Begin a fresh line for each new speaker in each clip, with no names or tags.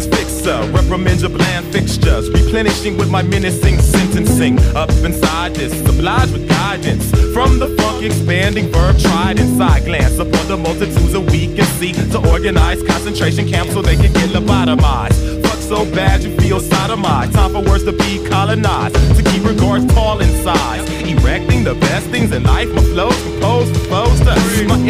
transfixer, reprimands your bland fixtures, replenishing with my menacing sentencing. Up inside this, obliged with guidance from the funk, expanding verb tried Side glance upon the multitudes of weak and seek to organize concentration camps so they can get lobotomized. Fuck so bad you feel sodomized. Time for words to be colonized to keep regards tall in size, erecting the best thing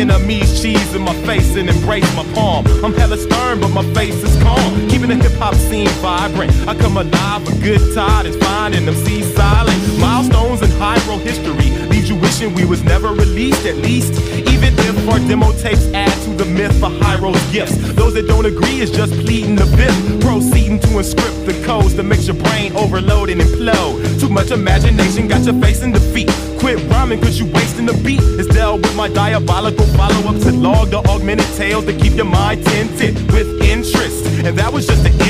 enemies cheese in my face and embrace my palm. I'm hella stern, but my face is calm. Keeping the hip hop scene vibrant. I come alive for good tidings, finding them see silent. Milestones in high history. Leave you wishing we was never released, at least. Our demo tapes add to the myth for Hiero's gifts. Those that don't agree is just pleading the fifth. Proceeding to inscript the codes that makes your brain overload and implode. Too much imagination got your face in defeat. Quit rhyming cause you wasting the beat. It's dealt with my diabolical follow-up to log the augmented tales that keep your mind tinted with interest. And that was just the.